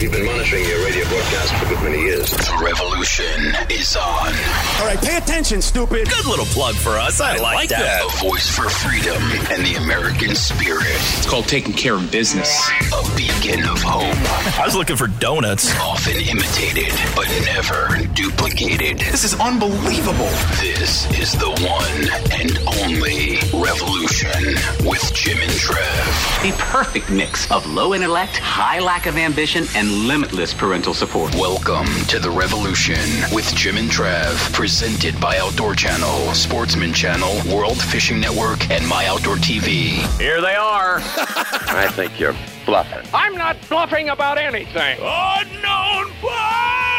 We've been monitoring your radio broadcast for a good many years. The revolution is on. All right, pay attention, stupid. Good little plug for us. I, like, that. A voice for freedom and the American spirit. It's called taking care of business. A beacon of hope. I was looking for donuts. Often imitated, but never duplicated. This is unbelievable. This is the one and only revolution with Jim and Trav. The perfect mix of low intellect, high lack of ambition, and limitless parental support. Welcome to the revolution with Jim and Trav, presented by Outdoor Channel, Sportsman Channel, World Fishing Network, and My Outdoor TV. Here they are. I think you're bluffing. I'm not bluffing about anything. Unknown parts.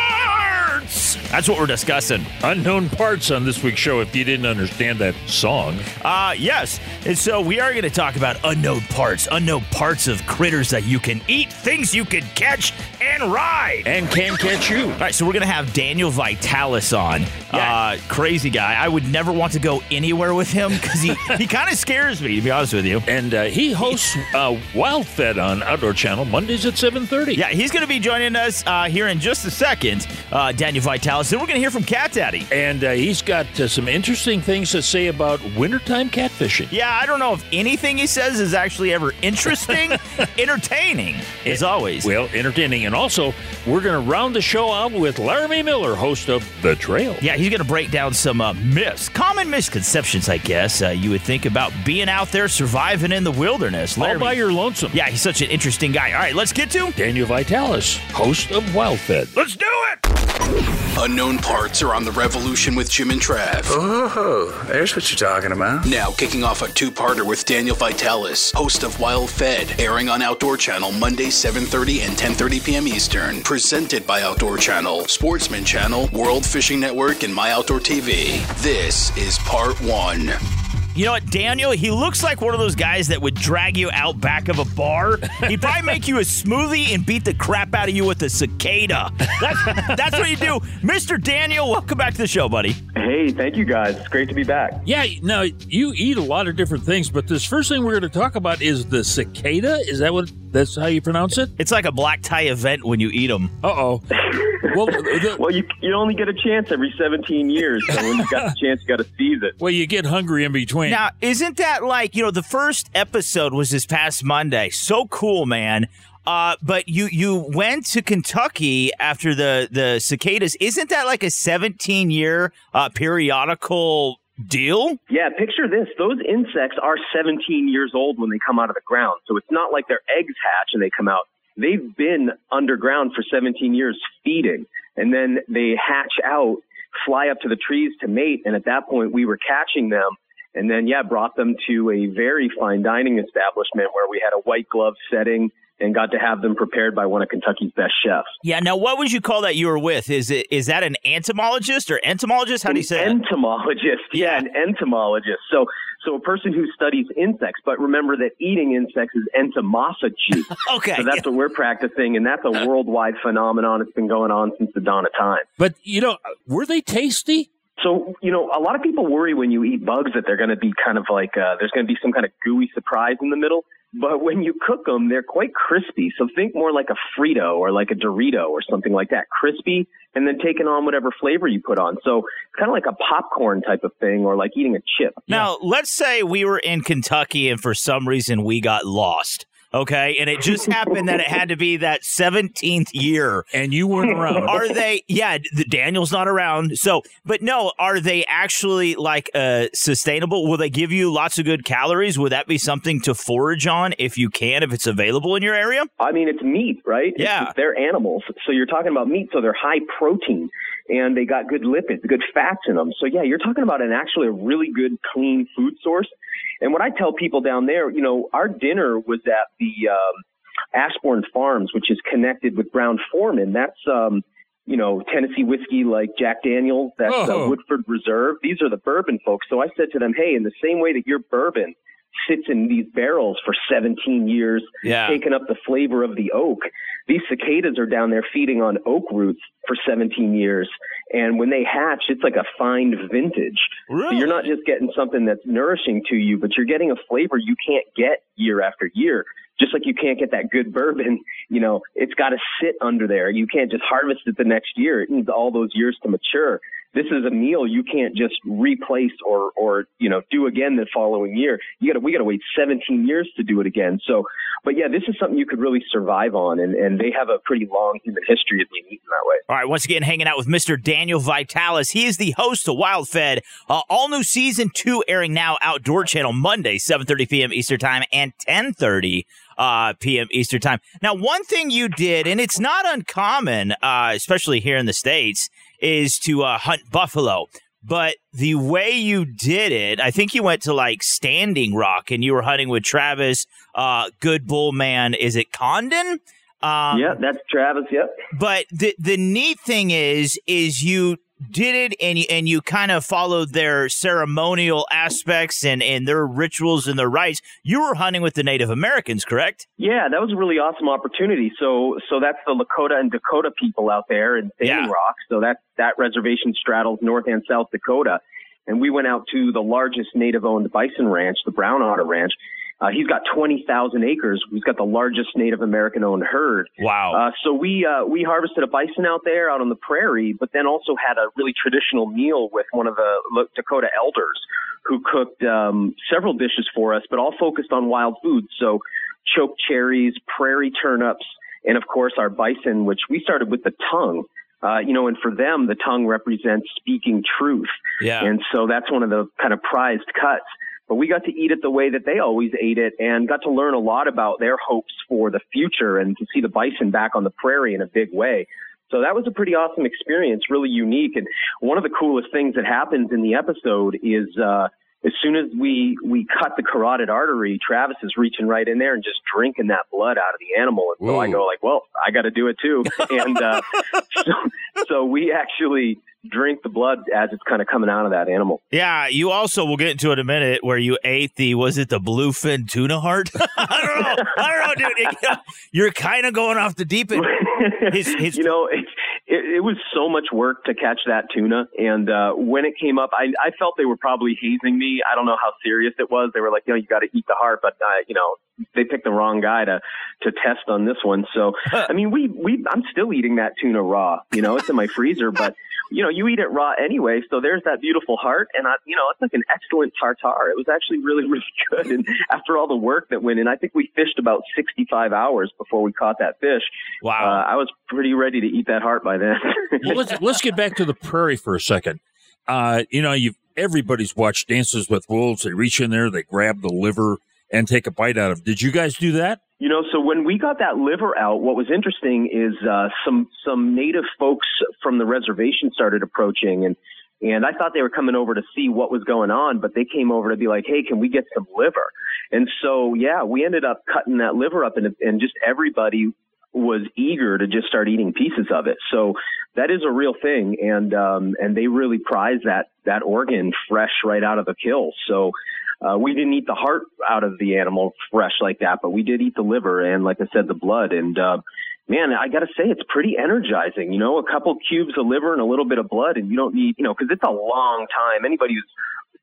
That's what we're discussing. unknown parts on this week's show if you didn't understand that song. Uh, yes. And so we are going to talk about unknown parts, unknown parts of critters that you can eat, things you can catch and ride. And can catch you. All right, so we're going to have Daniel Vitalis on. Yeah. Uh, crazy guy. I would never want to go anywhere with him because he, he kind of scares me, to be honest with you. And uh, he hosts uh, Wild Fed on Outdoor Channel Mondays at 7.30. Yeah, he's going to be joining us uh, here in just a second, uh, Daniel Vitalis. Then we're going to hear from Cat Daddy. And uh, he's got uh, some interesting things to say about wintertime catfishing. Yeah, I don't know if anything he says is actually ever interesting, entertaining, as always. Well, entertaining. And also, we're going to round the show out with Laramie Miller, host of The Trail. Yeah, he's going to break down some uh, myths, common misconceptions, I guess, uh, you would think about being out there surviving in the wilderness. All Laramie- by your lonesome. Yeah, he's such an interesting guy. All right, let's get to. Daniel Vitalis, host of Wild Fed. Let's do it! Unknown parts are on the revolution with Jim and Trav. Oh, there's what you're talking about. Now, kicking off a two-parter with Daniel Vitalis, host of Wild Fed, airing on Outdoor Channel Monday 7:30 and 10:30 p.m. Eastern. Presented by Outdoor Channel, Sportsman Channel, World Fishing Network, and My Outdoor TV. This is part one. You know what, Daniel? He looks like one of those guys that would drag you out back of a bar. He'd probably make you a smoothie and beat the crap out of you with a cicada. That's, that's what you do. Mr. Daniel, welcome back to the show, buddy. Hey, thank you guys. It's great to be back. Yeah, now you eat a lot of different things, but this first thing we're going to talk about is the cicada. Is that what that's how you pronounce it? It's like a black tie event when you eat them. Uh oh. well, the, Well, you you only get a chance every 17 years, so when you got the chance, you got to seize it. well, you get hungry in between. Now, isn't that like, you know, the first episode was this past Monday. So cool, man. Uh, but you you went to Kentucky after the the cicadas. Isn't that like a 17 year uh, periodical deal? Yeah, picture this. Those insects are 17 years old when they come out of the ground. So it's not like their eggs hatch and they come out. They've been underground for 17 years feeding, and then they hatch out, fly up to the trees to mate, and at that point we were catching them. And then, yeah, brought them to a very fine dining establishment where we had a white glove setting and got to have them prepared by one of Kentucky's best chefs. Yeah. Now, what would you call that you were with? Is it is that an entomologist or entomologist? How do you say it? entomologist? Yeah, an entomologist. So, so a person who studies insects. But remember that eating insects is entomology. Okay. So that's what we're practicing, and that's a uh. worldwide phenomenon. It's been going on since the dawn of time. But you know, were they tasty? So, you know, a lot of people worry when you eat bugs that they're going to be kind of like, uh, there's going to be some kind of gooey surprise in the middle. But when you cook them, they're quite crispy. So think more like a Frito or like a Dorito or something like that. Crispy and then taking on whatever flavor you put on. So it's kind of like a popcorn type of thing or like eating a chip. Now, let's say we were in Kentucky and for some reason we got lost. Okay. And it just happened that it had to be that 17th year. And you weren't around. Are they, yeah, the Daniel's not around. So, but no, are they actually like uh, sustainable? Will they give you lots of good calories? Would that be something to forage on if you can, if it's available in your area? I mean, it's meat, right? It's- Yeah. they're animals. So you're talking about meat. So they're high protein and they got good lipids, good fats in them. So yeah, you're talking about an actually a really good, clean food source. And what I tell people down there, you know, our dinner was at the, um, Ashbourne Farms, which is connected with Brown Forman. That's um, you know, Tennessee whiskey like Jack Daniels, that's Oh. uh, Woodford Reserve. These are the bourbon folks. So I said to them, hey, in the same way that your bourbon sits in these barrels for 17 years, Yeah. taking up the flavor of the oak, these cicadas are down there feeding on oak roots for 17 years. And when they hatch, it's like a fine vintage. So you're not just getting something that's nourishing to you, but you're getting a flavor you can't get year after year. Just like you can't get that good bourbon, you know, it's got to sit under there. You can't just harvest it the next year. It needs all those years to mature. This is a meal you can't just replace or, or, you know, do again the following year. You gotta, we gotta wait 17 years to do it again. So, but yeah, this is something you could really survive on and, and they have a pretty long human history of being eaten that way. All right, once again, hanging out with Mr. Daniel Vitalis. He is the host of Wild Fed. Uh, all new season two airing now Outdoor Channel Monday, 7.30 p.m. Eastern Time and 10.30 uh, p.m. Eastern Time. Now, one thing you did, and it's not uncommon, uh, especially here in the States, is to uh, hunt buffalo. But the way you did it, I think you went to like Standing Rock and you were hunting with Travis, uh, Good Bull Man. Is it Condon? Um, yeah, that's Travis. Yep. But the the neat thing is, is you did it and you, and you kind of followed their ceremonial aspects and, and their rituals and their rites. You were hunting with the Native Americans, correct? Yeah, that was a really awesome opportunity. So, so that's the Lakota and Dakota people out there in Standing Yeah. Rock. So that that reservation straddles North and South Dakota, and we went out to the largest native-owned bison ranch, the Brown Otter Ranch. Uh, he's got 20,000 acres. He's got the largest Native American-owned herd. Wow. Uh, so we uh, we harvested a bison out there out on the prairie, but then also had a really traditional meal with one of the Dakota elders who cooked um, several dishes for us, but all focused on wild foods. So choke cherries, prairie turnips, and of course our bison, which we started with the tongue. Uh, you know, and for them, the tongue represents speaking truth. Yeah. And so that's one of the kind of prized cuts. But we got to eat it the way that they always ate it and got to learn a lot about their hopes for the future and to see the bison back on the prairie in a big way. So that was a pretty awesome experience, really unique. And one of the coolest things that happens in the episode is, uh, as soon as we, we cut the carotid artery, Travis is reaching right in there and just drinking that blood out of the animal. And so I go like, well, I got to do it too. and, uh, so, so we actually drink the blood as it's kind of coming out of that animal. Yeah, you also we'll get into it in a minute where you ate the was it the bluefin tuna heart? I don't know. I don't know, dude. You're kind of going off the deep end. His, his, you know, it, it, it was so much work to catch that tuna. And uh, when it came up, I, I felt they were probably hazing me. I don't know how serious it was. They were like, you know, you got to eat the heart, but uh, you know, they picked the wrong guy to to test on this one. So, I mean, we we I'm still eating that tuna raw. You know, it's in my freezer, but you know, you eat it raw anyway. So there's that beautiful heart, and I, you know, it's like an excellent tartare. It was actually really really good. And after all the work that went in, I think we fished about 65 hours before we caught that fish. Wow. Uh, I was pretty ready to eat that heart by then. well, let's let's get back to the prairie for a second. Uh, you know, you've, everybody's watched Dances with Wolves. They reach in there, they grab the liver and take a bite out of. it. Did you guys do that? You know, so when we got that liver out, what was interesting is uh, some some native folks from the reservation started approaching, and and I thought they were coming over to see what was going on, but they came over to be like, "Hey, can we get some liver?" And so, yeah, we ended up cutting that liver up, and and just everybody was eager to just start eating pieces of it. So that is a real thing, and um, and they really prize that that organ fresh right out of the kill. So uh, we didn't eat the heart out of the animal fresh like that, but we did eat the liver and, like I said, the blood. And uh, man, I got to say, it's pretty energizing. You know, a couple cubes of liver and a little bit of blood, and you don't need, you know, because it's a long time. Anybody who's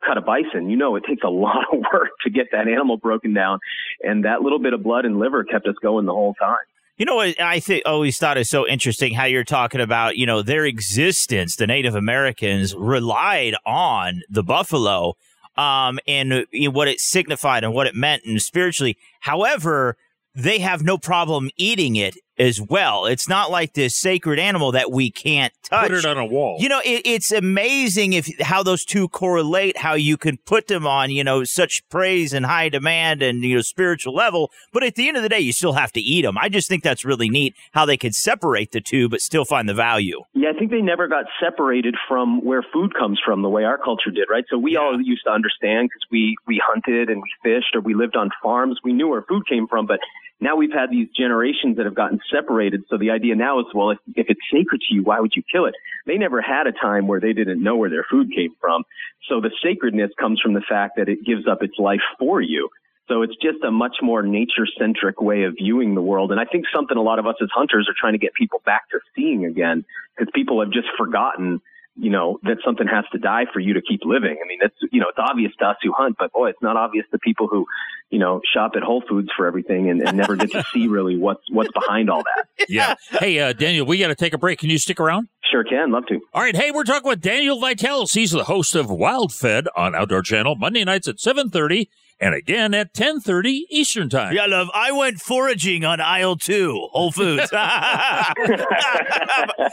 cut a bison, you know, it takes a lot of work to get that animal broken down, and that little bit of blood and liver kept us going the whole time. You know what I always thought is so interesting how you're talking about, you know, their existence, the Native Americans relied on the buffalo um and you know, what it signified and what it meant and spiritually. However, they have no problem eating it as well. It's not like this sacred animal that we can't touch. Put it on a wall. You know, it, it's amazing if how those two correlate, how you can put them on, you know, such praise and high demand and, you know, spiritual level. But at the end of the day, you still have to eat them. I just think that's really neat how they could separate the two, but still find the value. Yeah, I think they never got separated from where food comes from the way our culture did, right? So we all used to understand because we, we hunted and we fished or we lived on farms. We knew where food came from, but now we've had these generations that have gotten separated. So the idea now is, well, if, if it's sacred to you, why would you kill it? They never had a time where they didn't know where their food came from. So the sacredness comes from the fact that it gives up its life for you. So it's just a much more nature centric way of viewing the world. And I think something a lot of us as hunters are trying to get people back to seeing again because people have just forgotten you know, that something has to die for you to keep living. I mean, that's, you know, it's obvious to us who hunt, but boy, it's not obvious to people who, you know, shop at Whole Foods for everything and, and never get to see really what's, what's behind all that. Yeah. Hey, uh, Daniel, we got to take a break. Can you stick around? Sure can. Love to. All right. Hey, we're talking with Daniel Vitalis. He's the host of Wild Fed on Outdoor Channel Monday nights at 730 and again at 10:30 Eastern Time. Yeah, love. I went foraging on aisle two, Whole Foods. All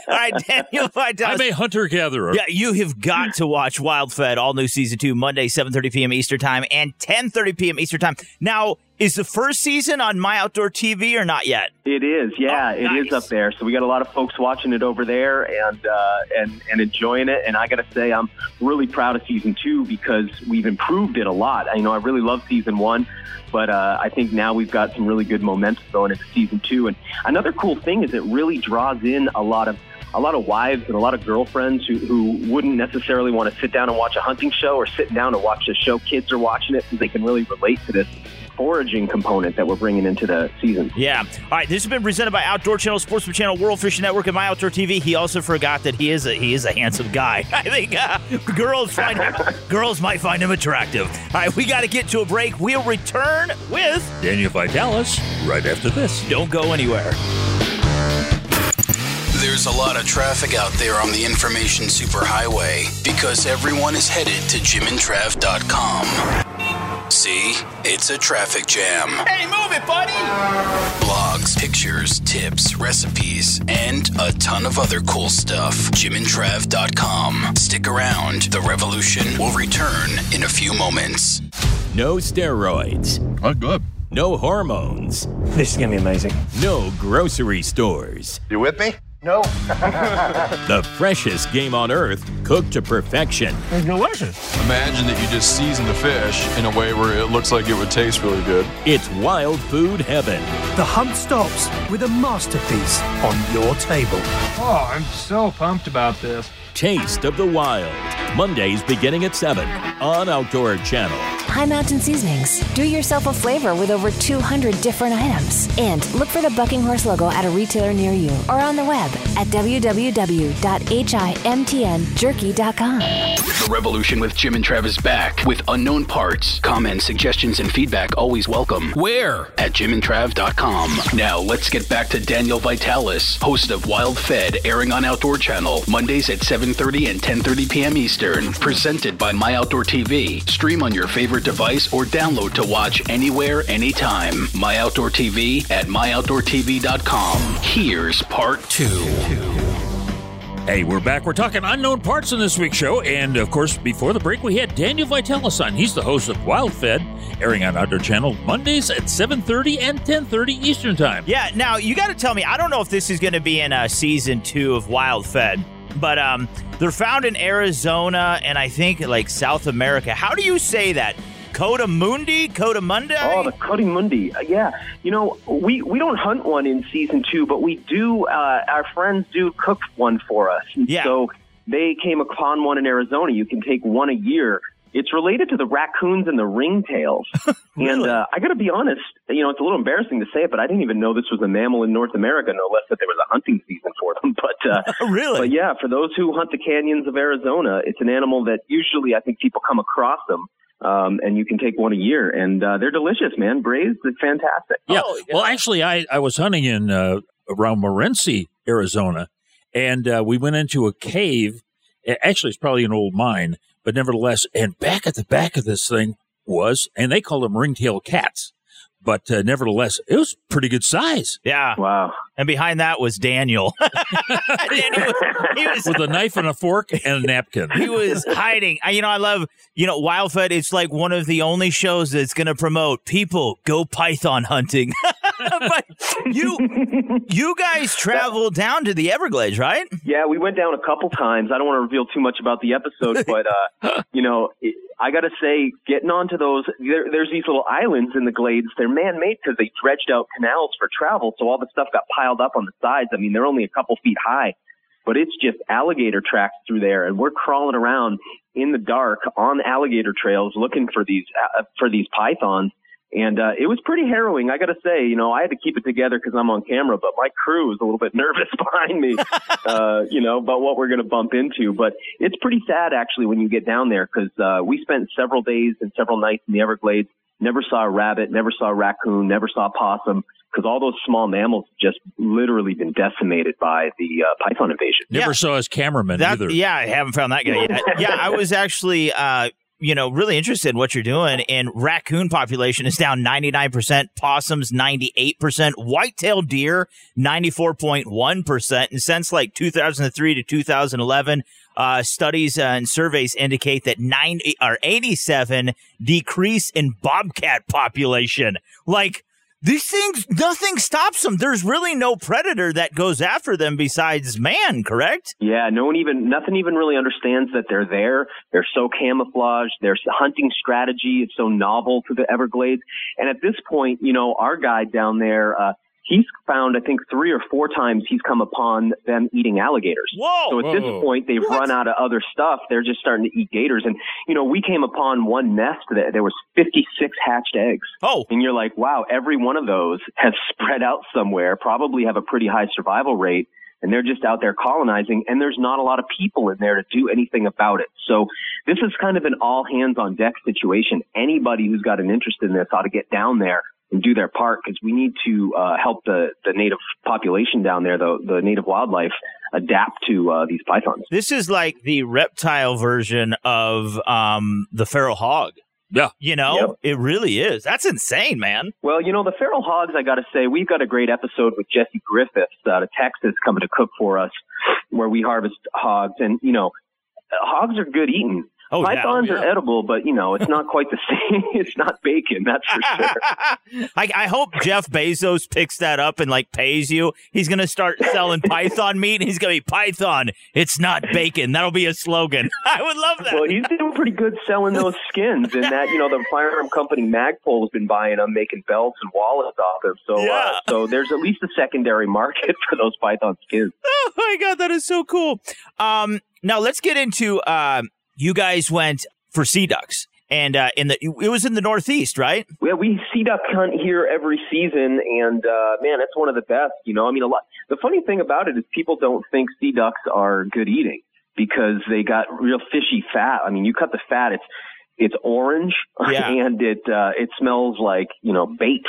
right, Daniel. I'm a hunter gatherer. Yeah, you have got to watch Wild Fed all new season two Monday 7:30 p.m. Eastern Time and 10:30 p.m. Eastern Time. Now, is the first season on My Outdoor TV or not yet? It is, yeah, Oh, it is up there. So we got a lot of folks watching it over there and uh, and and enjoying it. And I got to say, I'm really proud of season two because we've improved it a lot. I you know I really love season one, but uh, I think now we've got some really good momentum going into season two. And another cool thing is it really draws in a lot of a lot of wives and a lot of girlfriends who, who wouldn't necessarily want to sit down and watch a hunting show or sit down and watch a show. Kids are watching it because they can really relate to this foraging component that we're bringing into the season. Yeah. All right. This has been presented by Outdoor Channel, Sportsman Channel, World Fishing Network, and My Outdoor TV. He also forgot that he is a he is a handsome guy. I think uh, girls find him, girls might find him attractive. All right. We got to get to a break. We'll return with Daniel Vitalis right after this. Don't go anywhere. There's a lot of traffic out there on the information superhighway because everyone is headed to jimandtrav.com. See, it's a traffic jam. Hey, move it, buddy. Blogs, pictures, tips, recipes, and a ton of other cool stuff. jimandtrav.com. Stick around. The revolution will return in a few moments. No steroids. Oh, good. No hormones. This is going to be amazing. No grocery stores. You with me? No. the freshest game on earth, cooked to perfection. It's delicious. Imagine that you just season the fish in a way where it looks like it would taste really good. It's wild food heaven. The hunt stops with a masterpiece on your table. Oh, I'm so pumped about this. Taste of the Wild. Mondays beginning at 7 on Outdoor Channel. High Mountain Seasonings. Do yourself a flavor with over 200 different items. And look for the Bucking Horse logo at a retailer near you or on the web at www.himtnjerky.com. The revolution with Jim and Trav is back with unknown parts. Comments, suggestions, and feedback always welcome. Where? At jimandtrav.com. Now let's get back to Daniel Vitalis, host of Wild Fed, airing on Outdoor Channel, Mondays at 7.30 and 10.30 p.m. Eastern. Presented by My Outdoor TV. Stream on your favorite device or download to watch anywhere, anytime. My Outdoor TV at myoutdoortv.com. Here's part two. Hey, we're back. We're talking unknown parts in this week's show. And of course, before the break, we had Daniel Vitalis on. He's the host of Wild Fed, airing on Outdoor Channel Mondays at 7.30 and 10.30 Eastern Time. Yeah. Now you got to tell me. I don't know if this is going to be in uh, season two of Wild Fed, but um, they're found in Arizona and I think like South America. How do you say that? Coda Mundi, Coda Mundi. Oh, the coatimundi. Uh, yeah. You know, we, we don't hunt one in season two, but we do, uh, our friends do cook one for us. And Yeah. So they came upon one in Arizona. You can take one a year. It's related to the raccoons and the ringtails. And uh, I got to be honest, you know, it's a little embarrassing to say it, but I didn't even know this was a mammal in North America, no less that there was a hunting season for them. But uh, really? But yeah, for those who hunt the canyons of Arizona, it's an animal that usually I think people come across them. Um, and you can take one a year, and uh, they're delicious, man. Braised, it's fantastic. Yeah. Well, actually, I, I was hunting in uh, around Morenci, Arizona, and uh, we went into a cave. Actually, it's probably an old mine, but nevertheless, and back at the back of this thing was, and they call them ringtail cats, but uh, nevertheless, it was pretty good size. Yeah. Wow. And behind that was Daniel. Daniel was, he was with a knife and a fork and a napkin. he was hiding. I, you know, I love, you know, Wildfed. It's like one of the only shows that's going to promote people go python hunting. but you, you guys traveled down to the Everglades, right? Yeah, we went down a couple times. I don't want to reveal too much about the episode, but uh, you know, I got to say, getting onto those, there, there's these little islands in the glades. They're man-made because they dredged out canals for travel, so all the stuff got piled up on the sides. I mean, they're only a couple feet high, but it's just alligator tracks through there, and we're crawling around in the dark on alligator trails looking for these uh, for these pythons. And uh, it was pretty harrowing, I got to say. You know, I had to keep it together because I'm on camera, but my crew is a little bit nervous behind me, uh, you know, about what we're going to bump into. But it's pretty sad, actually, when you get down there because uh, we spent several days and several nights in the Everglades. Never saw a rabbit, never saw a raccoon, never saw a possum because all those small mammals just literally been decimated by the uh, python invasion. Never saw his cameraman That- either. Yeah, I haven't found that guy yet. yeah, I was actually, uh, you know, really interested in what you're doing. And raccoon population is down 99%, possums 98%, white-tailed deer 94.1%. And since like 2003 to 2011, uh, studies and surveys indicate that nine or 87 decrease in bobcat population. Like these things, nothing stops them. There's really no predator that goes after them besides man, correct? Yeah, no one even, nothing even really understands that they're there. They're so camouflaged. Their hunting strategy is so novel to the Everglades. And at this point, you know, our guide down there, uh, he's found, I think, three or four times he's come upon them eating alligators. Whoa! So at this point, they've run out of other stuff. They're just starting to eat gators. And, you know, we came upon one nest that there was 56 hatched eggs. Oh. And you're like, wow, every one of those has spread out somewhere, probably have a pretty high survival rate. And they're just out there colonizing and there's not a lot of people in there to do anything about it. So this is kind of an all hands on deck situation. Anybody who's got an interest in this ought to get down there and do their part because we need to uh, help the, the native population down there, the, the native wildlife, adapt to uh, these pythons. This is like the reptile version of um, the feral hog. Yeah. You know, Yep. it really is. That's insane, man. Well, you know, the feral hogs, I got to say, we've got a great episode with Jesse Griffiths out of Texas coming to cook for us where we harvest hogs. And, you know, hogs are good eating. Oh, yeah. Pythons Oh, are edible, but, you know, it's not quite the same. it's not bacon, that's for sure. I, I hope Jeff Bezos picks that up and like pays you. He's gonna start selling python meat. And he's gonna be Python. It's not bacon. That'll be a slogan. I would love that. Well, he's doing pretty good selling those skins, and that you know the firearm company Magpul has been buying them, making belts and wallets off them. So, Yeah. uh, so there's at least a secondary market for those python skins. oh my god, that is so cool. Um, now let's get into. Uh, you guys went for sea ducks, and uh, in the it was in the Northeast, right? Yeah, we sea duck hunt here every season, and uh, man, it's one of the best. You know, I mean, a lot. The funny thing about it is people don't think sea ducks are good eating because they got real fishy fat. I mean, you cut the fat, it's it's orange Yeah. and it uh, it smells like you know bait.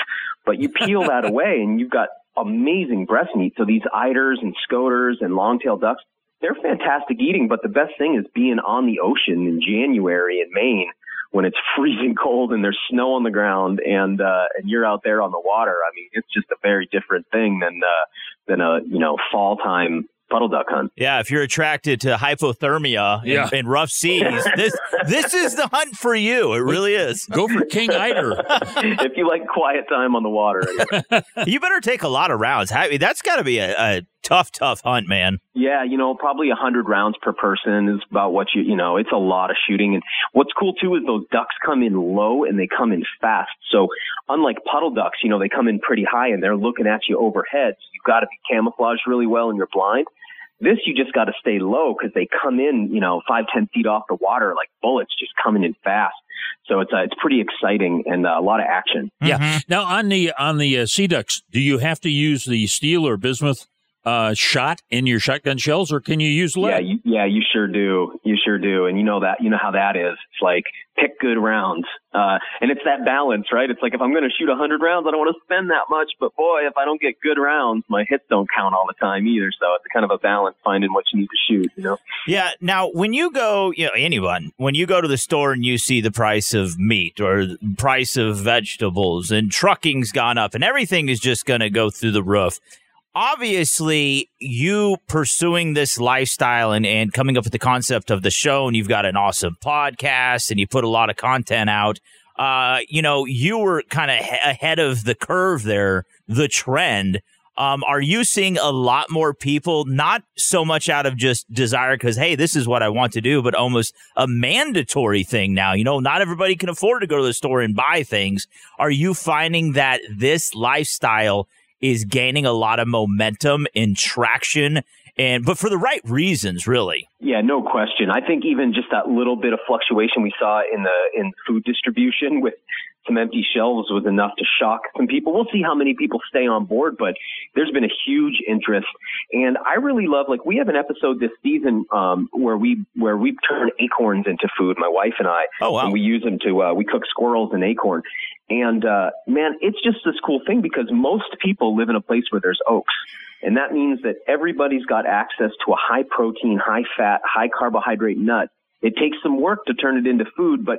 But you peel that away, and you've got amazing breast meat. So these eiders and scoters and long-tailed ducks, they're fantastic eating. But the best thing is being on the ocean in January in Maine when it's freezing cold and there's snow on the ground and uh and you're out there on the water i mean it's just a very different thing than uh than a you know fall time puddle duck hunt Yeah, if you're attracted to hypothermia in- Yeah. in, rough seas, this this is the hunt for you. It really is. Go for King Eider. if you like quiet time on the water anyway. You better take a lot of rounds. That's got to be a, a tough, tough hunt, man. yeah you know probably a hundred rounds per person is about what you you know it's a lot of shooting and what's cool too is those ducks come in low and they come in fast so unlike puddle ducks you know they come in pretty high and they're looking at you overhead so you've got to be camouflaged really well and you're blind This you just got to stay low because they come in, you know, five ten feet off the water like bullets, just coming in fast. So it's uh, it's pretty exciting and uh, a lot of action. Yeah. Now on the on the uh, sea ducks, do you have to use the steel or bismuth uh, shot in your shotgun shells, or can you use lead? Yeah, you, yeah, you sure do. You sure do. And you know that, you know how that is. It's like pick good rounds. Uh, and it's that balance, right? It's like if I'm going to shoot a hundred rounds, I don't want to spend that much, but boy, if I don't get good rounds, my hits don't count all the time either. So it's kind of a balance finding what you need to shoot, you know? Yeah. Now, when you go, you know, anyone, when you go to the store and you see the price of meat or the price of vegetables and trucking's gone up and everything is just going to go through the roof, obviously you pursuing this lifestyle and, and coming up with the concept of the show and you've got an awesome podcast and you put a lot of content out uh, you know you were kind of he- ahead of the curve there the trend. Um, are you seeing a lot more people not so much out of just desire because hey this is what i want to do but almost a mandatory thing now you know not everybody can afford to go to the store and buy things. Are you finding that this lifestyle is gaining a lot of momentum and traction and but for the right reasons really Yeah, no question. I think even just that little bit of fluctuation we saw in the in food distribution with some empty shelves was enough to shock some people. We'll see how many people stay on board, but there's been a huge interest. And I really love like we have an episode this season um, where we where we turn acorns into food. My wife and I. Oh wow. And we use them to uh, we cook squirrels and acorn. And uh, man, it's just this cool thing because most people live in a place where there's oaks. And that means that everybody's got access to a high protein, high fat, high carbohydrate nut. It takes some work to turn it into food, but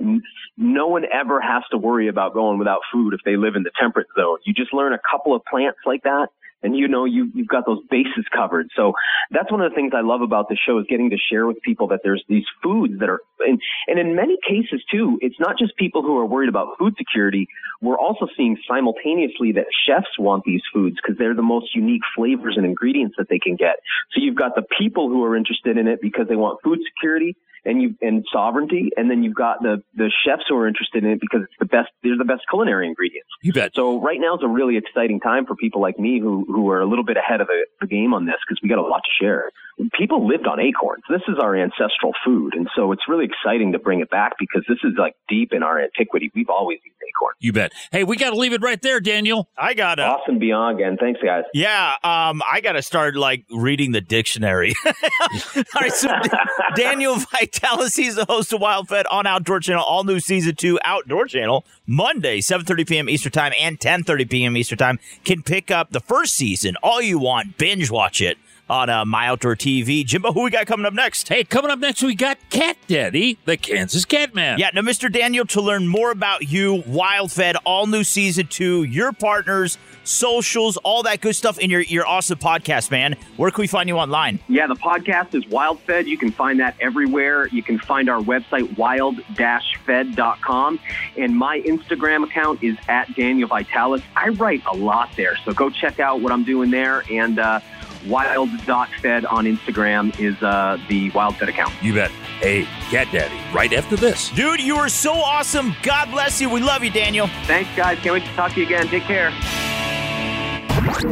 no one ever has to worry about going without food if they live in the temperate zone. You just learn a couple of plants like that and you know you you've got those bases covered. So that's one of the things I love about the show is getting to share with people that there's these foods that are and and in many cases too, it's not just people who are worried about food security. We're also seeing simultaneously that chefs want these foods because they're the most unique flavors and ingredients that they can get. So you've got the people who are interested in it because they want food security and you and sovereignty, and then you've got the the chefs who are interested in it because it's the best. They're the best culinary ingredients. You bet. So right now is a really exciting time for people like me who who are a little bit ahead of the, the game on this because we got a lot to share. People lived on acorns. This is our ancestral food, and so it's really exciting to bring it back because this is like deep in our antiquity. We've always eaten acorn. You bet. Hey, we got to leave it right there, Daniel. I got to. Awesome beyond again. Thanks, guys. Yeah, um, I got to start like reading the dictionary. All right, so Daniel Vitalis, he's the host of Wild Fed on Outdoor Channel, all new season two Outdoor Channel, Monday, 7:30 p.m. Eastern Time and 10:30 p.m. Eastern Time. Can pick up the first season all you want, binge watch it on uh, My Outdoor TV. Jimbo, who we got coming up next? Hey, coming up next, we got Cat Daddy, the Kansas Cat Man. Yeah, now, Mr. Daniel, to learn more about you, Wild Fed, all new season two, your partners, socials, all that good stuff in your, your awesome podcast, man. Where can we find you online? Yeah, the podcast is Wild Fed. You can find that everywhere. You can find our website, wild-fed.com. And my Instagram account is at Daniel Vitalis. I write a lot there, so go check out what I'm doing there. And uh, wild.fed on Instagram is uh, the Wild Fed account. You bet. Hey, Cat Daddy, right after this. Dude, you are so awesome. God bless you. We love you, Daniel. Thanks, guys. Can't wait to talk to you again. Take care.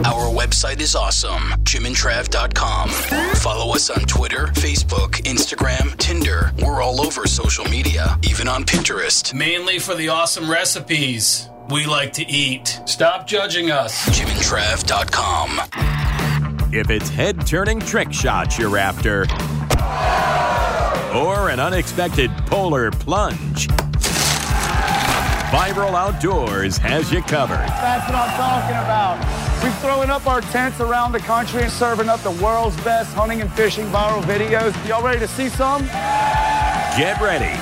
Our website is awesome. JimandTrav.com. Follow us on Twitter, Facebook, Instagram, Tinder. We're all over social media, even on Pinterest. Mainly for the awesome recipes we like to eat. Stop judging us. JimandTrav.com. If it's head turning trick shots you're after, or an unexpected polar plunge, Viral Outdoors has you covered. That's what I'm talking about. We're throwing up our tents around the country and serving up the world's best hunting and fishing viral videos. Y'all ready to see some? Get ready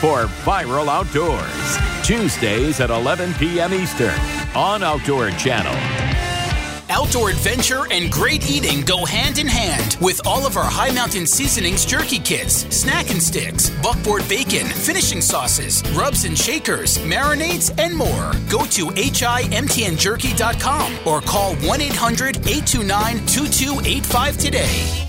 for Viral Outdoors, Tuesdays at 11 p.m. Eastern on Outdoor Channel. Outdoor adventure and great eating go hand in hand with all of our High Mountain Seasonings jerky kits, snack and sticks, buckboard bacon, finishing sauces, rubs and shakers, marinades, and more. Go to HIMTNJerky.com or call 1 800 829 2285 today.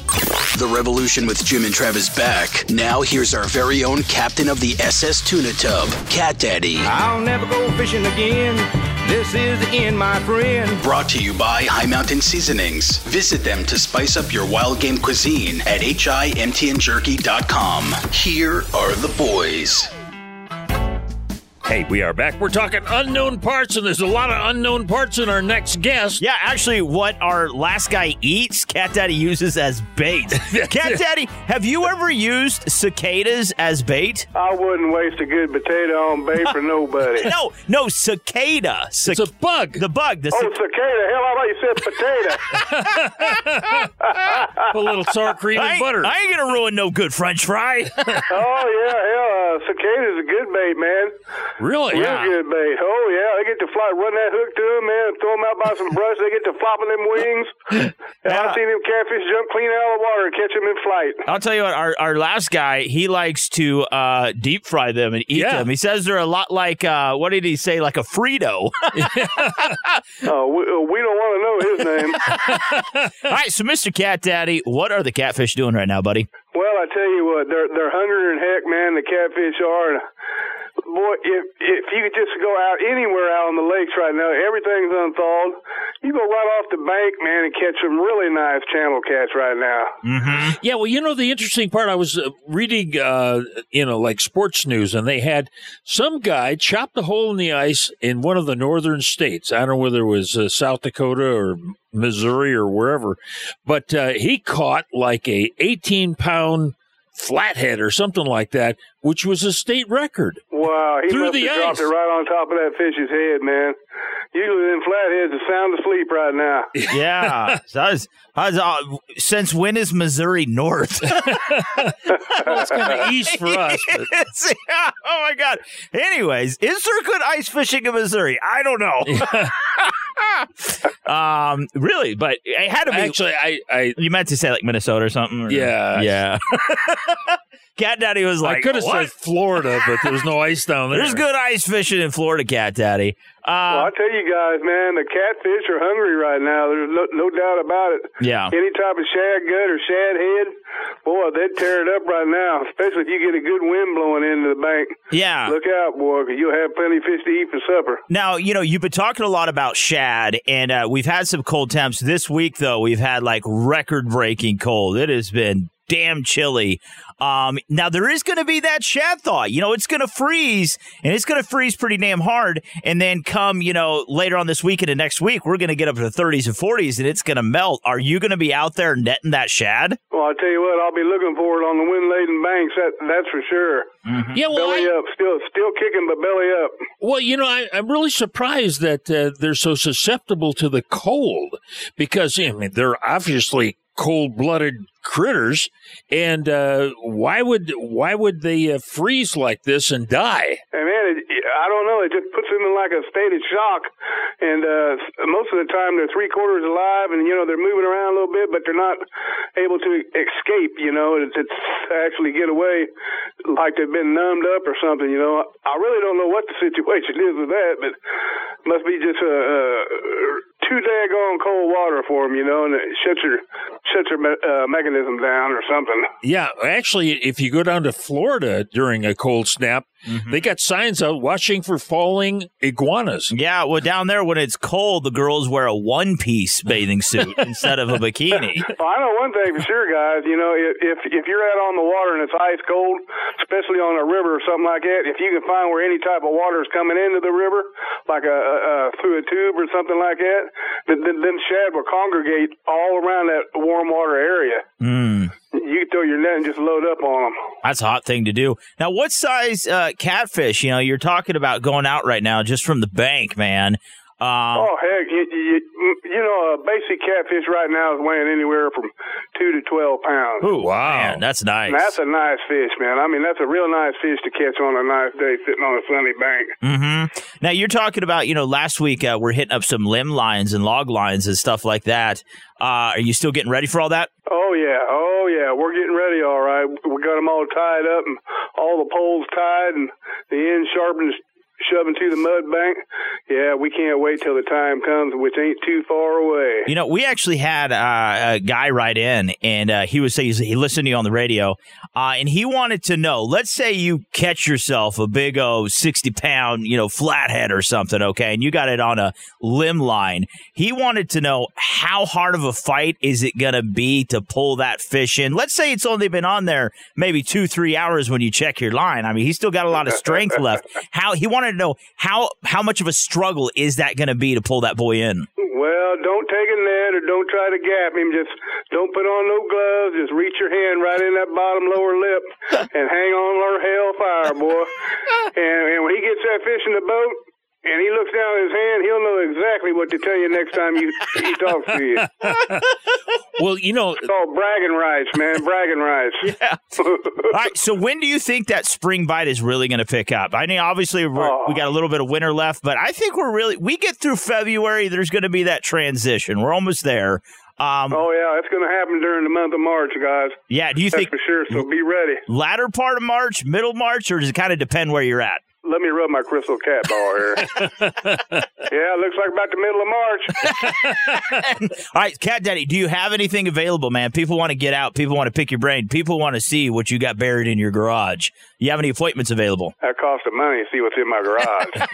The revolution with Jim and Trav is back. Now here's our very own captain of the SS Tuna Tub, Cat Daddy. I'll never go fishing again. This is the end, my friend. Brought to you by High Mountain Seasonings. Visit them to spice up your wild game cuisine at HIMTNJerky.com. Here are the boys. Hey, we are back. We're talking unknown parts, and there's a lot of unknown parts in our next guest. Yeah, actually, what our last guy eats, Cat Daddy uses as bait. Cat Daddy, have you ever used cicadas as bait? I wouldn't waste a good potato on bait for nobody. no, no, cicada. Cic- it's a bug. The bug. The oh, cicada. Hell, I thought you said potato. a little sour cream and ain't- butter. I ain't gonna ruin no good French fry. oh, yeah, hell, uh, cicada's a good bait, man. Really? Real Yeah. good bait. Oh yeah, they get to fly, run that hook to them, man. Throw them out by some brush. They get to flopping them wings. And I've seen them catfish jump clean out of the water and catch them in flight. I'll tell you what, our, our last guy, he likes to uh, deep fry them and eat Yeah. them. He says they're a lot like, uh, what did he say, like a Frito. Oh, we, uh, we don't want to know his name. All right, so Mr. Cat Daddy, what are the catfish doing right now, buddy? Well, I tell you what, they're they're hungrier than heck, man. The catfish are. And boy, if if you could just go out anywhere out on the lakes right now, everything's unthawed. You go right off the bank, man, and catch some really nice channel cats right now. Mm-hmm. Yeah, well, you know, the interesting part, I was uh, reading, uh, you know, like sports news, and they had some guy chopped a hole in the ice in one of the northern states. I don't know whether it was uh, South Dakota or Missouri or wherever, but uh, he caught like a 18 pound flathead or something like that, which was a state record. Wow, he Through must the have dropped it right on top of that fish's head, man. Usually, them flatheads are sound asleep right now. Yeah. so I was, I was, uh, since when is Missouri north? Well, it's kind of east for us. But yeah, oh my god. Anyways, is there good ice fishing in Missouri? I don't know. um, really, but it had to be. actually, I, I, you meant to say like Minnesota or something. or- Yeah. yeah. Cat Daddy was like, I could have said Florida, but there's no ice down there. There's good ice fishing in Florida, Cat Daddy. well, Uh, I tell you guys, man, the catfish are hungry right now. There's no, no doubt about it. Yeah. Any type of shad gut or shad head, boy, they'd tear it up right now. Especially if you get a good wind blowing into the bank. yeah. Look out, boy, 'cause you'll have plenty of fish to eat for supper. Now, you know, you've been talking a lot about shad, and uh, we've had some cold temps. This week, though, we've had like record breaking cold. It has been damn chilly. Um, now, there is going to be that shad thaw. You know, it's going to freeze, and it's going to freeze pretty damn hard. And then come, you know, later on this weekend and next week, we're going to get up to the 30s and 40s, and it's going to melt. Are you going to be out there netting that shad? Well, I tell you what, I'll be looking for it on the wind-laden banks. That that's for sure. Yeah, well, belly I- up, still still kicking, but belly up. Well, you know, I, I'm really surprised that uh, they're so susceptible to the cold because, I mean, they're obviously cold-blooded critters, and uh, why would why would they uh, freeze like this and die? And man, it, I don't know. It just puts them in like a state of shock. And uh, most of the time, they're three quarters alive, and you know they're moving around a little bit, but they're not able to escape. You know, it's, it's actually get away like they've been numbed up or something. You know, I really don't know what the situation is with that, but must be just uh, uh, too daggone cold water for them. You know, and it shuts your shuts your me- uh, mechanism down or something. Yeah, actually, if you go down to Florida during a cold snap, they got signs out watching for falling iguanas. Yeah, well, down there when it's cold, the girls wear a one piece bathing suit instead of a bikini. Well, I know one thing for sure, guys. You know, if if if you're out on the water and it's ice cold, especially on a river or something like that, if you can find where any type of water is coming into the river, like a, a, a through a tube or something like that, then, then then shad will congregate all around that warm water area. Mm. You can throw your net and just load up on them. That's a hot thing to do. Now, what size uh, catfish? You know, you're talking about going out right now just from the bank, man. Um, oh heck, you, you, you know, a basic catfish right now is weighing anywhere from two to twelve pounds. Ooh, wow, man, that's nice. And that's a nice fish, man. I mean, that's a real nice fish to catch on a nice day sitting on a sunny bank. Mm-hmm. Now you're talking about, you know, last week uh, we're hitting up some limb lines and log lines and stuff like that. Uh, are you still getting ready for all that? Oh yeah, oh yeah, we're getting ready. All right, we got them all tied up and all the poles tied and the end sharpened, shoving to the mud bank. Yeah, we can't wait till the time comes, which ain't too far away. You know, we actually had uh, a guy write in, and uh, he was saying he listened to you on the radio, uh, and he wanted to know. Let's say you catch yourself a big old 60 pound, you know, flathead or something, okay, and you got it on a limb line. He wanted to know how hard of a fight is it going to be to pull that fish in. Let's say it's only been on there maybe two, three hours when you check your line. I mean, he's still got a lot of strength left. How he wanted to know how how much of a struggle is that going to be to pull that boy in? Well, don't take a net or don't try to gap him. Just don't put on no gloves. Just reach your hand right in that bottom lower lip and hang on or hellfire, boy. and, and when he gets that fish in the boat, and he looks down at his hand, he'll know exactly what to tell you next time you, he talks to you. well, you know, it's called bragging rights, man. Bragging rights. Yeah. All right. So when do you think that spring bite is really going to pick up? I mean, obviously oh. we got a little bit of winter left, but I think we're really we get through February. There's going to be that transition. We're almost there. Um, oh yeah, it's going to happen during the month of March, guys. Yeah. Do you That's think for sure? So be ready. Latter part of March, middle March, or does it kind of depend where you're at? Let me rub my crystal cat ball here. yeah, it looks like about the middle of March. All right, Cat Daddy, do you have anything available, man? People want to get out. People want to pick your brain. People want to see what you got buried in your garage. You have any appointments available? That cost of money to see what's in my garage.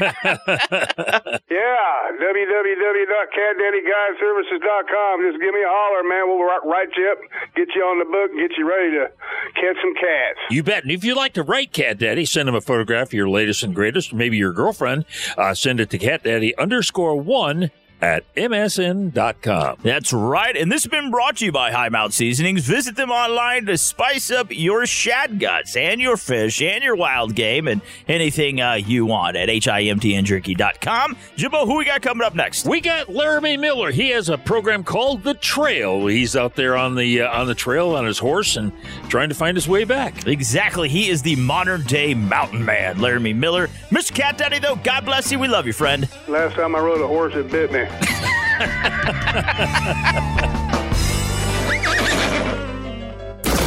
yeah, www.catdaddyguideservices.com. Just give me a holler, man. We'll write you up, get you on the book, get you ready to catch some cats. You bet. And if you'd like to write Cat Daddy, send him a photograph of your latest and greatest, maybe your girlfriend. Uh, send it to catdaddy underscore one at msn.com. That's right. And this has been brought to you by High Mountain Seasonings. Visit them online to spice up your shad guts and your fish and your wild game and anything uh, you want at himtnjerky.com. Jimbo, who we got coming up next? We got Laramie Miller. He has a program called The Trail. He's out there on the uh, on the trail on his horse and trying to find his way back. Exactly. He is the modern day mountain man, Laramie Miller. Mr. Cat Daddy, though, God bless you. We love you, friend. Last time I rode a horse, it bit me.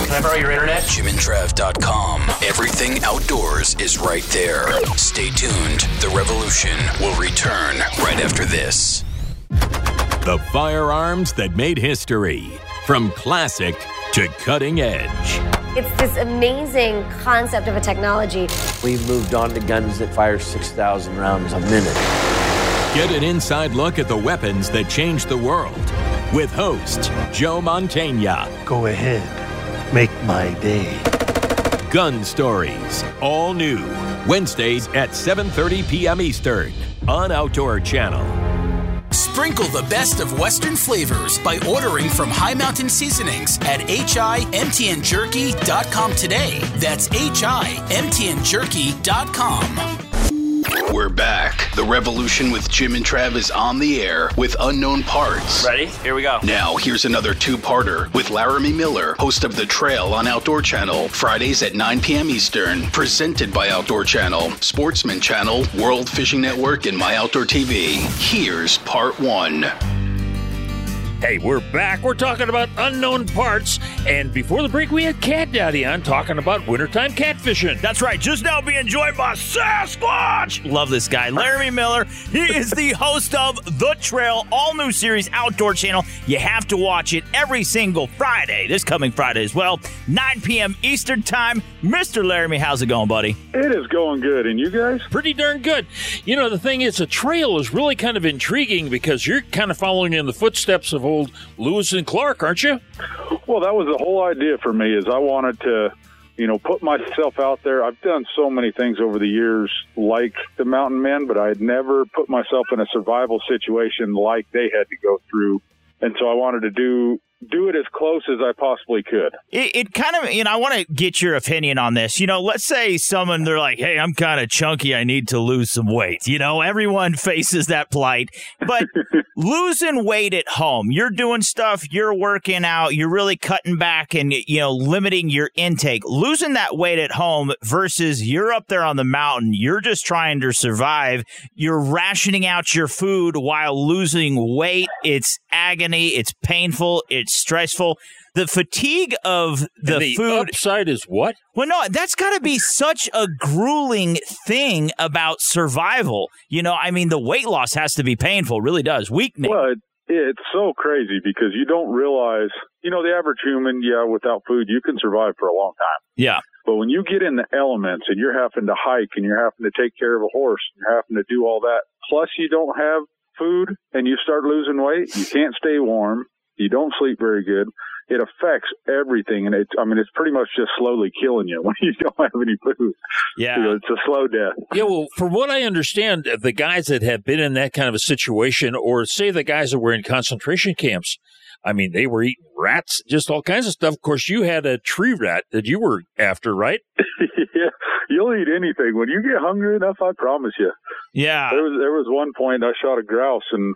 Can I borrow your internet? JimandTrav.com. Everything outdoors is right there. Stay tuned. The revolution will return right after this. The firearms that made history. From classic to cutting edge. It's this amazing concept of a technology. We've moved on to guns that fire 6,000 rounds a minute. Get an inside look at the weapons that changed the world with host Joe Mantegna. Go ahead, make my day. Gun Stories, all new Wednesdays at 7:30 p.m. Eastern on Outdoor Channel. Sprinkle the best of Western flavors by ordering from High Mountain Seasonings at himtnjerky.com today. That's himtnjerky.com. We're back. The revolution with Jim and Trav is on the air with unknown parts. Ready? Here we go. Now, here's another two parter with Laramie Miller, host of The Trail on Outdoor Channel, Fridays at 9 p.m. Eastern. Presented by Outdoor Channel, Sportsman Channel, World Fishing Network, and My Outdoor TV. Here's part one. Hey, we're back. We're talking about unknown parts. And before the break, we had Cat Daddy on talking about wintertime catfishing. That's right. Just now being joined by Sasquatch. Love this guy, Laramie Miller. He is the host of The Trail, all new series, Outdoor Channel. You have to watch it every single Friday, this coming Friday as well, 9 p.m. Eastern Time. Mr. Laramie, how's it going, buddy? It is going good. And you guys? Pretty darn good. You know, the thing is, a trail is really kind of intriguing because you're kind of following in the footsteps of old Lewis and Clark, aren't you? Well, that was the whole idea for me. Is I wanted to, you know, put myself out there. I've done so many things over the years, like the Mountain Men, but I had never put myself in a survival situation like they had to go through. And so I wanted to do do it as close as I possibly could. It, it kind of, you know, I want to get your opinion on this. You know, let's say someone, they're like, hey, I'm kind of chunky. I need to lose some weight. You know, everyone faces that plight. But losing weight at home, you're doing stuff, you're working out, you're really cutting back and, you know, limiting your intake. Losing that weight at home versus you're up there on the mountain, you're just trying to survive. You're rationing out your food while losing weight. It's agony, it's painful, it's stressful. The fatigue of the, the food upside is what? Well, no, that's got to be such a grueling thing about survival. You know, I mean, the weight loss has to be painful. Really does. Weakening. Well, it's so crazy because you don't realize, you know, the average human, yeah, without food, you can survive for a long time. Yeah. But when you get in the elements and you're having to hike and you're having to take care of a horse, and you're having to do all that, plus you don't have food and you start losing weight, you can't stay warm, you don't sleep very good. It affects everything, and it's I mean it's pretty much just slowly killing you when you don't have any food. Yeah, you know, it's a slow death. Yeah, well, from what I understand, uh, the guys that have been in that kind of a situation, or say the guys that were in concentration camps, I mean, they were eating rats, just all kinds of stuff. Of course, you had a tree rat that you were after, right? yeah, you'll eat anything when you get hungry enough. I promise you. Yeah. There was there was one point I shot a grouse and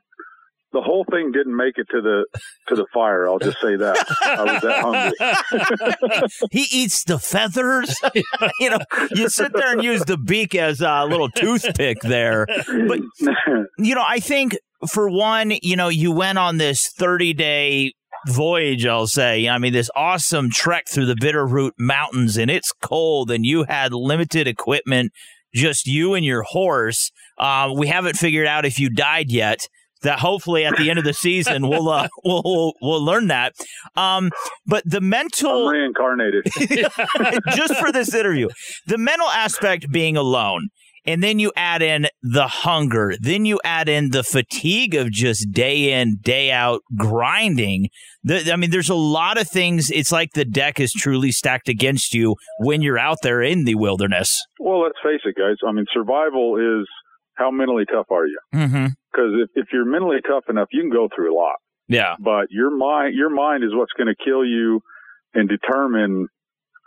the whole thing didn't make it to the to the fire. I'll just say that I was that hungry. he eats the feathers. you know, you sit there and use the beak as a little toothpick there. But you know, I think for one, you know, you went on this thirty day voyage, I'll say. I mean, this awesome trek through the Bitterroot Mountains, and it's cold, and you had limited equipment, just you and your horse. Uh, we haven't figured out if you died yet. That hopefully at the end of the season we'll uh, we'll, we'll we'll learn that. Um, but the mental I'm reincarnated just for this interview, the mental aspect being alone, and then you add in the hunger, then you add in the fatigue of just day in, day out grinding. The, I mean, there's a lot of things. It's like the deck is truly stacked against you when you're out there in the wilderness. Well, let's face it, guys. I mean, survival is how mentally tough are you? Mm-hmm. Because if, if you're mentally tough enough, you can go through a lot. Yeah. But your mind, your mind is what's going to kill you and determine.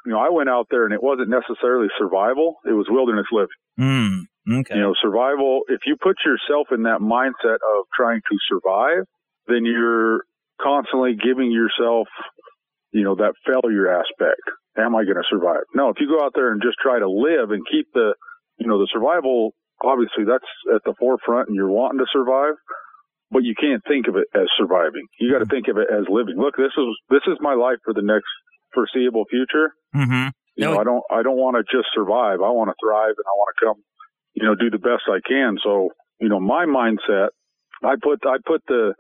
You know, I went out there and it wasn't necessarily survival; it was wilderness living. Mm, okay. You know, survival. If you put yourself in that mindset of trying to survive, then you're constantly giving yourself, you know, that failure aspect. Am I going to survive? No. If you go out there and just try to live and keep the, you know, the survival obviously that's at the forefront and you're wanting to survive, but you can't think of it as surviving. You got to think of it as living. Look, this is this is my life for the next foreseeable future. Mm-hmm. You know, I don't I don't want to just survive. I want to thrive and I want to come, you know, do the best I can. So, you know, my mindset, I put I put the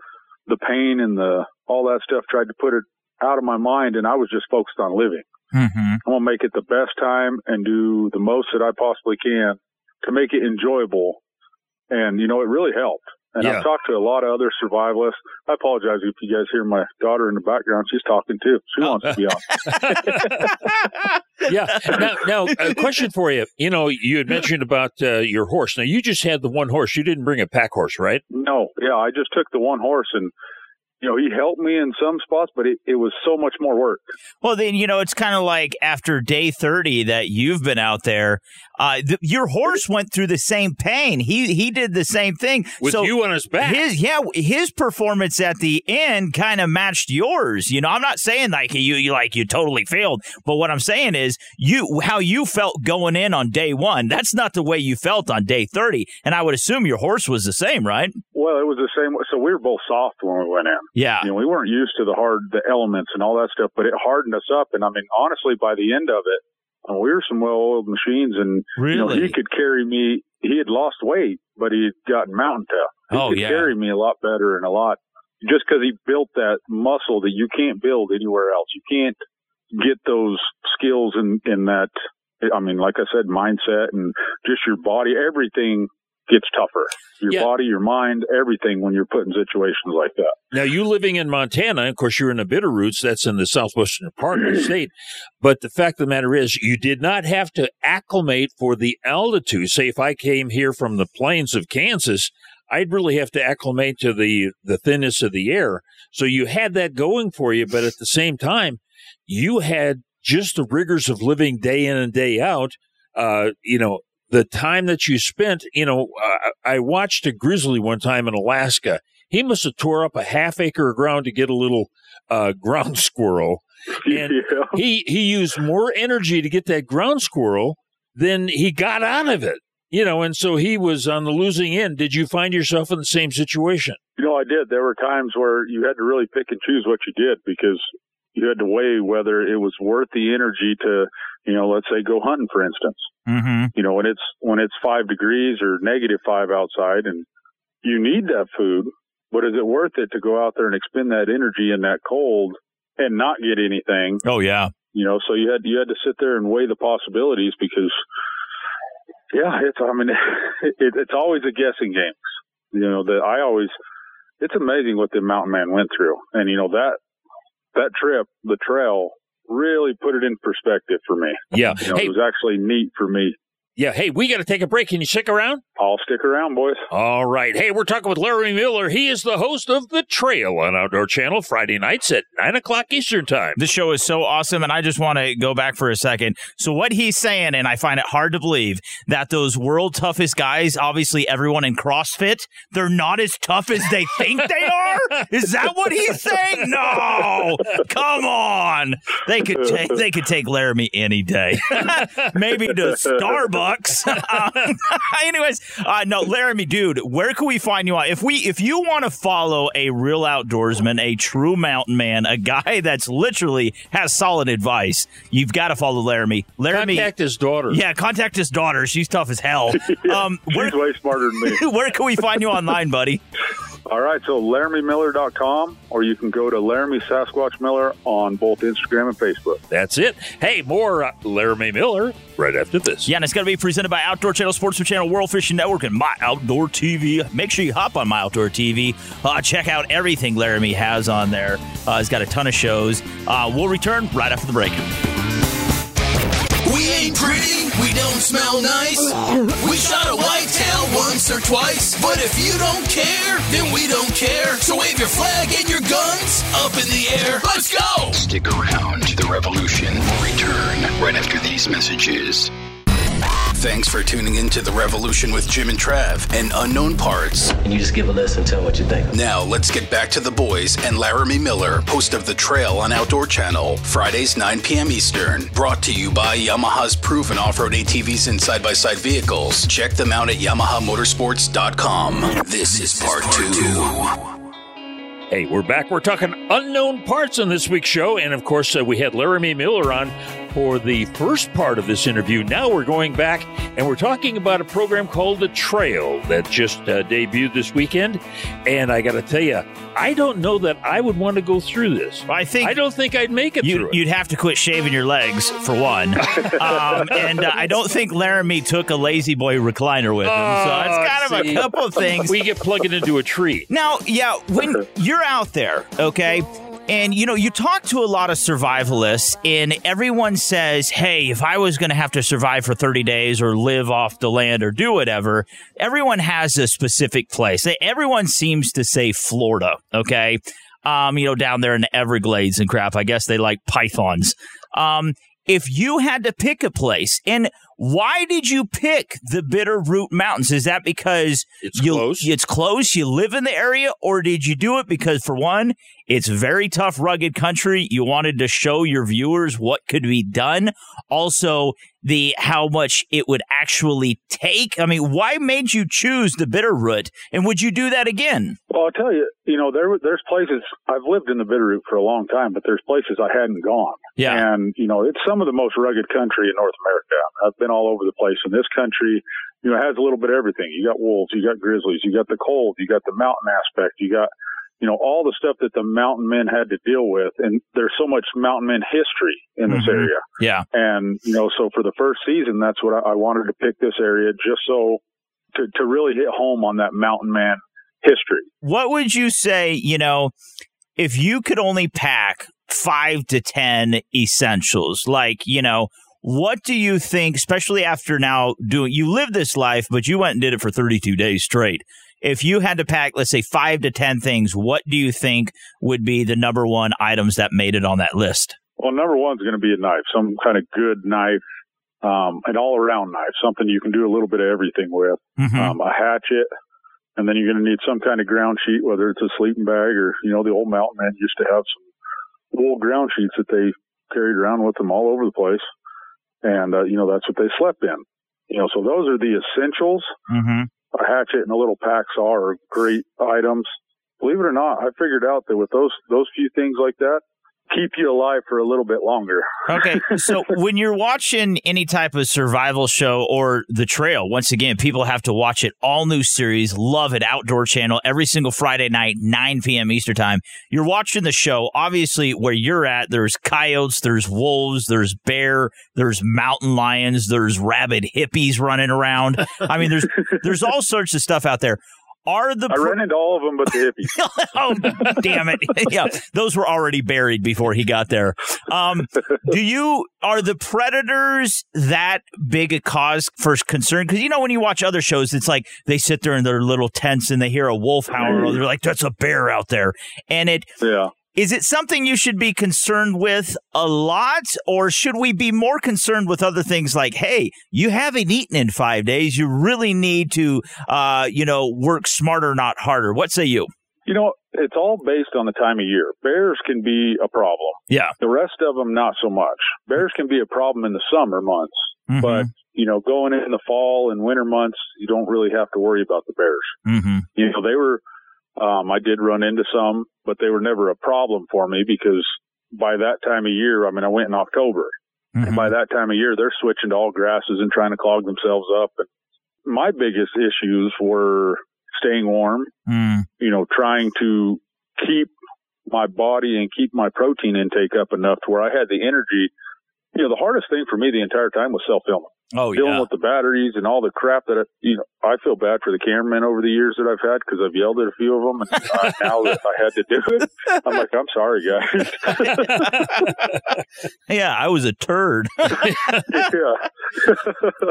the pain and the all that stuff tried to put it out of my mind and I was just focused on living. Mm-hmm. I'm going to make it the best time and do the most that I possibly can to make it enjoyable. And, you know, it really helped. And Yeah. I've talked to a lot of other survivalists. I apologize if you guys hear my daughter in the background. She's talking too. She wants to be on. yeah. Now, now, a question for you. You know, you had mentioned about uh, your horse. Now, you just had the one horse. You didn't bring a pack horse, right? No, yeah, I just took the one horse and, you know, he helped me in some spots, but it, it was so much more work. Well, then you know it's kind of like after day thirty that you've been out there. Uh, th- your horse went through the same pain. He he did the same thing With so you on his back. His yeah, his performance at the end kind of matched yours. You know, I'm not saying like you you like you totally failed, but what I'm saying is you how you felt going in on day one. That's not the way you felt on day thirty, and I would assume your horse was the same, right? Well, it was the same. So we were both soft when we went in. Yeah. You know, we weren't used to the hard, the elements and all that stuff, but it hardened us up. And I mean, honestly, by the end of it, uh, we were some well-oiled machines, and you know, he could carry me. He had lost weight, but he had gotten mountain tough. He Oh, could yeah. carry me a lot better and a lot just because he built that muscle that you can't build anywhere else. You can't get those skills in in that. I mean, like I said, mindset and just your body, everything gets tougher. Your Yeah. body, your mind, everything when you're put in situations like that. Now, you living in Montana, of course, you're in the Bitterroots. That's in the southwestern part of the state. But the fact of the matter is, you did not have to acclimate for the altitude. Say, if I came here from the plains of Kansas, I'd really have to acclimate to the, the thinness of the air. So you had that going for you. But at the same time, you had just the rigors of living day in and day out. Uh, you know, the time that you spent, you know, uh, I watched a grizzly one time in Alaska. He must have tore up a half acre of ground to get a little uh, ground squirrel. And he, he used more energy to get that ground squirrel than he got out of it. You know, and so he was on the losing end. Did you find yourself in the same situation? You know, I did. There were times where you had to really pick and choose what you did because you had to weigh whether it was worth the energy to, you know, let's say go hunting, for instance. Mm-hmm. You know, when it's when it's five degrees or negative five outside, and you need that food, but is it worth it to go out there and expend that energy in that cold and not get anything? Oh yeah. You know, so you had you had to sit there and weigh the possibilities because, yeah, it's I mean, it, it's always a guessing game. You know, that I always, it's amazing what the mountain man went through, and you know that that trip, the trail, really put it in perspective for me. Yeah. You know, Hey- it was actually neat for me. Yeah, hey, we got to take a break. Can you stick around? I'll stick around, boys. All right. Hey, we're talking with Larry Miller. He is the host of The Trail on Outdoor Channel Friday nights at 9 o'clock Eastern Time. This show is so awesome, and I just want to go back for a second. So, what he's saying, and I find it hard to believe, that those world toughest guys, obviously everyone in CrossFit, they're not as tough as they think they are? Is that what he's saying? No! Come on! They could take, they could take Laramie any day. Maybe to Starbucks. Um, anyways, uh, no, Laramie, dude, where can we find you on? If we, if you want to follow a real outdoorsman, a true mountain man, a guy that's literally has solid advice, you've got to follow Laramie. Laramie, Contact his daughter. yeah, contact his daughter. She's tough as hell. Um, where, She's way smarter than me. where can we find you online, buddy? All right, so LaramieMiller.com, or you can go to Laramie Sasquatch Miller on both Instagram and Facebook. That's it. Hey, more uh, Laramie Miller right after this. Yeah, and it's going to be presented by Outdoor Channel, Sportsman Channel, World Fishing Network, and My Outdoor TV. Make sure you hop on My Outdoor TV. Uh, check out everything Laramie has on there. Uh, he's got a ton of shows. Uh, we'll return right after the break. We ain't pretty, we don't smell nice. We shot a whitetail once or twice, but if you don't care, then we don't care. So wave your flag and your guns up in the air. Let's go! Stick around. The revolution will return right after these messages. Thanks for tuning in to The Revolution with Jim and Trav and Unknown Parts. And you just give a listen and tell what you think. Now, let's get back to the boys and Laramie Miller, host of The Trail on Outdoor Channel, Fridays 9 p.m. Eastern. Brought to you by Yamaha's proven off road ATVs and side by side vehicles. Check them out at YamahaMotorsports.com. This is part two. Hey, we're back. We're talking unknown parts on this week's show. And of course, uh, we had Laramie Miller on for the first part of this interview. Now we're going back and we're talking about a program called The Trail that just uh, debuted this weekend. And I got to tell you, I don't know that I would want to go through this. I think I don't think I'd make it you, through. You'd have to quit shaving your legs for one, um, and uh, I don't think Laramie took a lazy boy recliner with him. so it's kind of Oh, a couple of things. We get plugged into a tree. Now, yeah, when you're out there, okay, and you know, you talk to a lot of survivalists, and everyone says, Hey, if I was going to have to survive for 30 days or live off the land or do whatever, everyone has a specific place. Everyone seems to say Florida, okay? Um, you know, down there in the Everglades and crap. I guess they like pythons. Um, if you had to pick a place, and why did you pick the Bitterroot Mountains? Is that because It's you, close. It's close. You live in the area, or did you do it because, for one, it's very tough, rugged country. You wanted to show your viewers what could be done. Also, the how much it would actually take. I mean, why made you choose the Bitterroot, and would you do that again? Well, I'll tell you, you know, there there's places I've lived in the Bitterroot for a long time, but there's places I hadn't gone. Yeah. And you know, it's some of the most rugged country in North America. I've been all over the place, in this country, you know, has a little bit of everything. You got wolves, you got grizzlies, you got the cold, you got the mountain aspect, you got you know, all the stuff that the mountain men had to deal with. And there's so much mountain men history in this Mhm. area. Yeah. And, you know, so for the first season, that's what I, I wanted to pick this area just so to, to really hit home on that mountain man history. What would you say, you know, if you could only pack five to 10 essentials, like, you know, what do you think, especially after now doing, you lived this life, but you went and did it for 32 days straight. If you had to pack, let's say five to 10 things, what do you think would be the number one items that made it on that list? Well, number one is going to be a knife, some kind of good knife, um, an all around knife, something you can do a little bit of everything with, Mhm. um, a hatchet, and then you're going to need some kind of ground sheet, whether it's a sleeping bag or, you know, the old mountain men used to have some wool ground sheets that they carried around with them all over the place. And, uh, you know, that's what they slept in. You know, so those are the essentials. Mm-hmm. A hatchet and a little pack saw are great items. Believe it or not, I figured out that with those, those few things like that, keep you alive for a little bit longer. Okay, so when you're watching any type of survival show or The Trail, once again, people have to watch it. All new series, love it. Outdoor Channel every single Friday night, 9 p.m. Eastern time. You're watching the show. Obviously, where you're at, there's coyotes, there's wolves, there's bear, there's mountain lions, there's rabid hippies running around. I mean, there's there's all sorts of stuff out there. Are the I ran into all of them but the hippies. oh, damn it. yeah, those were already buried before he got there. Um, do you, are the predators that big a cause for concern? Because, you know, when you watch other shows, it's like they sit there in their little tents and they hear a wolf howl. They're like, that's a bear out there. And it, yeah. Is it something you should be concerned with a lot, or should we be more concerned with other things like, hey, you haven't eaten in five days. You really need to, uh, you know, work smarter, not harder. What say you? You know, it's all based on the time of year. Bears can be a problem. Yeah. The rest of them, not so much. Bears can be a problem in the summer months, Mm-hmm. but you know, going in the fall and winter months, you don't really have to worry about the bears. Mm-hmm. You know, they were. Um, I did run into some, but they were never a problem for me because by that time of year, I mean, I went in October, and by that time of year, they're switching to all grasses and trying to clog themselves up. And my biggest issues were staying warm, Mm. you know, trying to keep my body and keep my protein intake up enough to where I had the energy. You know, the hardest thing for me the entire time was self filming. Oh, Dealing yeah. with the batteries and all the crap that, I, you know, I feel bad for the cameramen over the years that I've had because I've yelled at a few of them. And uh, now that I had to do it, I'm like, I'm sorry, guys. yeah, I was a turd. yeah.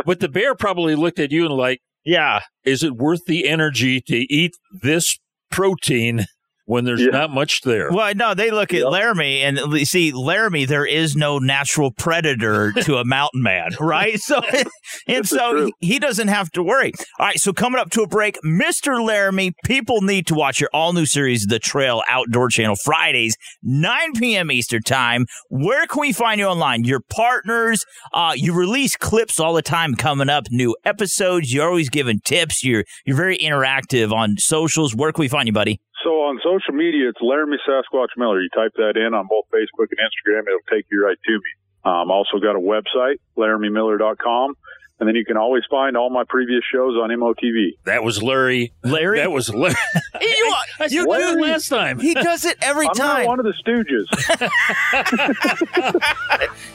but the bear probably looked at you and like, yeah, is it worth the energy to eat this protein when there's not much there? Well, no, they look at Laramie and see Laramie. There is no natural predator to a mountain man, right? So, and so he, he doesn't have to worry. All right, so coming up to a break, Mister Laramie. People need to watch your all new series, The Trail Outdoor Channel, Fridays, 9 p.m. Eastern Time. Where can we find you online? Your partners. Uh, you release clips all the time coming up, new episodes. You're always giving tips. You're you're very interactive on socials. Where can we find you, buddy? So on social media, it's Laramie Sasquatch Miller. You type that in on both Facebook and Instagram, it'll take you right to me. Um, also got a website, LaramieMiller.com. And then you can always find all my previous shows on MOTV. That was Larry. Larry? That was Larry. you, I you said do it last time. He does it every I'm time. not one of the Stooges.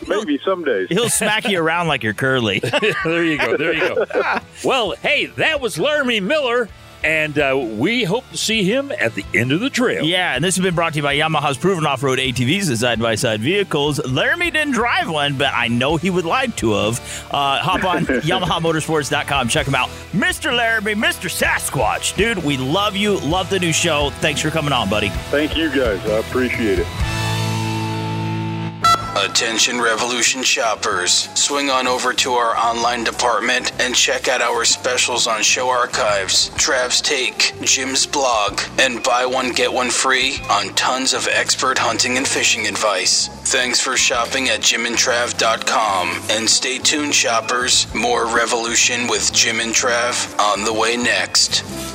Maybe some days. He'll smack you around like you're curly. there you go. There you go. well, hey, that was Laramie Miller, and uh, we hope to see him at the end of the trail. Yeah, and this has been brought to you by Yamaha's proven off-road ATVs and side-by-side vehicles. Laramie didn't drive one, but I know he would like to have. Uh, hop on YamahaMotorsports.com. Check him out. Mr. Laramie, Mr. Sasquatch. Dude, we love you. Love the new show. Thanks for coming on, buddy. Thank you guys. I appreciate it. Attention Revolution shoppers. Swing on over to our online department and check out our specials on show archives, Trav's Take, Jim's blog, and buy one get one free on tons of expert hunting and fishing advice. Thanks for shopping at jimandtrav.com. And stay tuned, shoppers. More Revolution with Jim and Trav on the way next.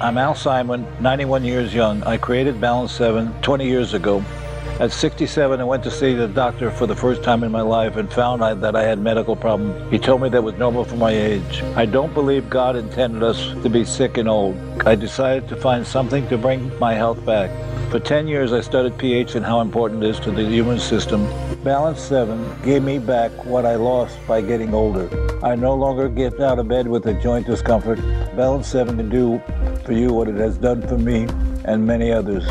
I'm Al Simon, 91 years young. I created Balance 7 20 years ago. At 67, I went to see the doctor for the first time in my life and found that I had medical problems. He told me that was normal for my age. I don't believe God intended us to be sick and old. I decided to find something to bring my health back. For 10 years, I studied pH and how important it is to the human system. Balance 7 gave me back what I lost by getting older. I no longer get out of bed with a joint discomfort. Balance 7 can do for you what it has done for me and many others.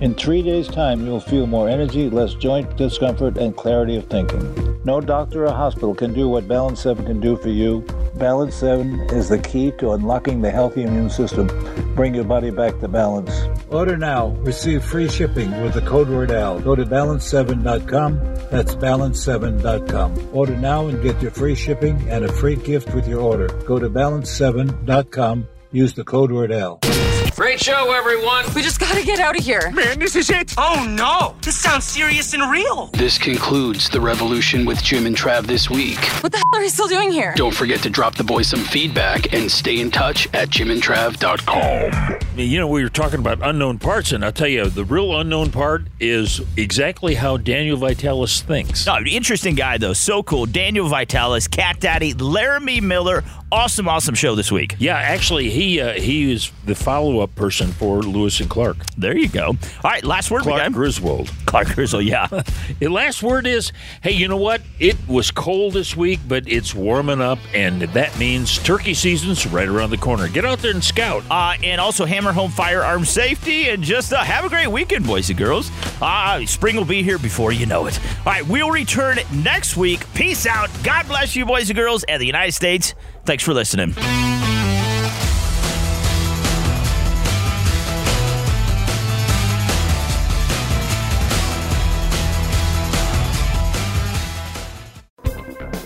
In three days' time, you'll feel more energy, less joint discomfort, and clarity of thinking. No doctor or hospital can do what Balance 7 can do for you. Balance 7 is the key to unlocking the healthy immune system. bring your body back to balance. Order now. Receive free shipping with the code word AL. Go to balance7.com. That's balance7.com. Order now and get your free shipping and a free gift with your order. Go to balance7.com. Use the code word AL. Great show, everyone. We just gotta get out of here. Man, this is it. Oh no, this sounds serious and real. This concludes the revolution with Jim and Trav this week. What the hell are you still doing here? Don't forget to drop the boys some feedback and stay in touch at jimandtrav.com. You know, we were talking about unknown parts, and I'll tell you, the real unknown part is exactly how Daniel Vitalis thinks. No, interesting guy though, so cool. Daniel Vitalis, Cat Daddy, Laramie Miller. Awesome, awesome show this week. Yeah, actually, he uh, he is the follow up person for Lewis and Clark. There you go. All right, last word. Clark again. Griswold. Clark Griswold, yeah. the last word is, hey, you know what? It was cold this week, but it's warming up, and that means turkey season's right around the corner. Get out there and scout. Uh, and also hammer home firearm safety, and just uh, have a great weekend, boys and girls. Uh, spring will be here before you know it. All right, we'll return next week. Peace out. God bless you, boys and girls, and the United States. Thanks for listening.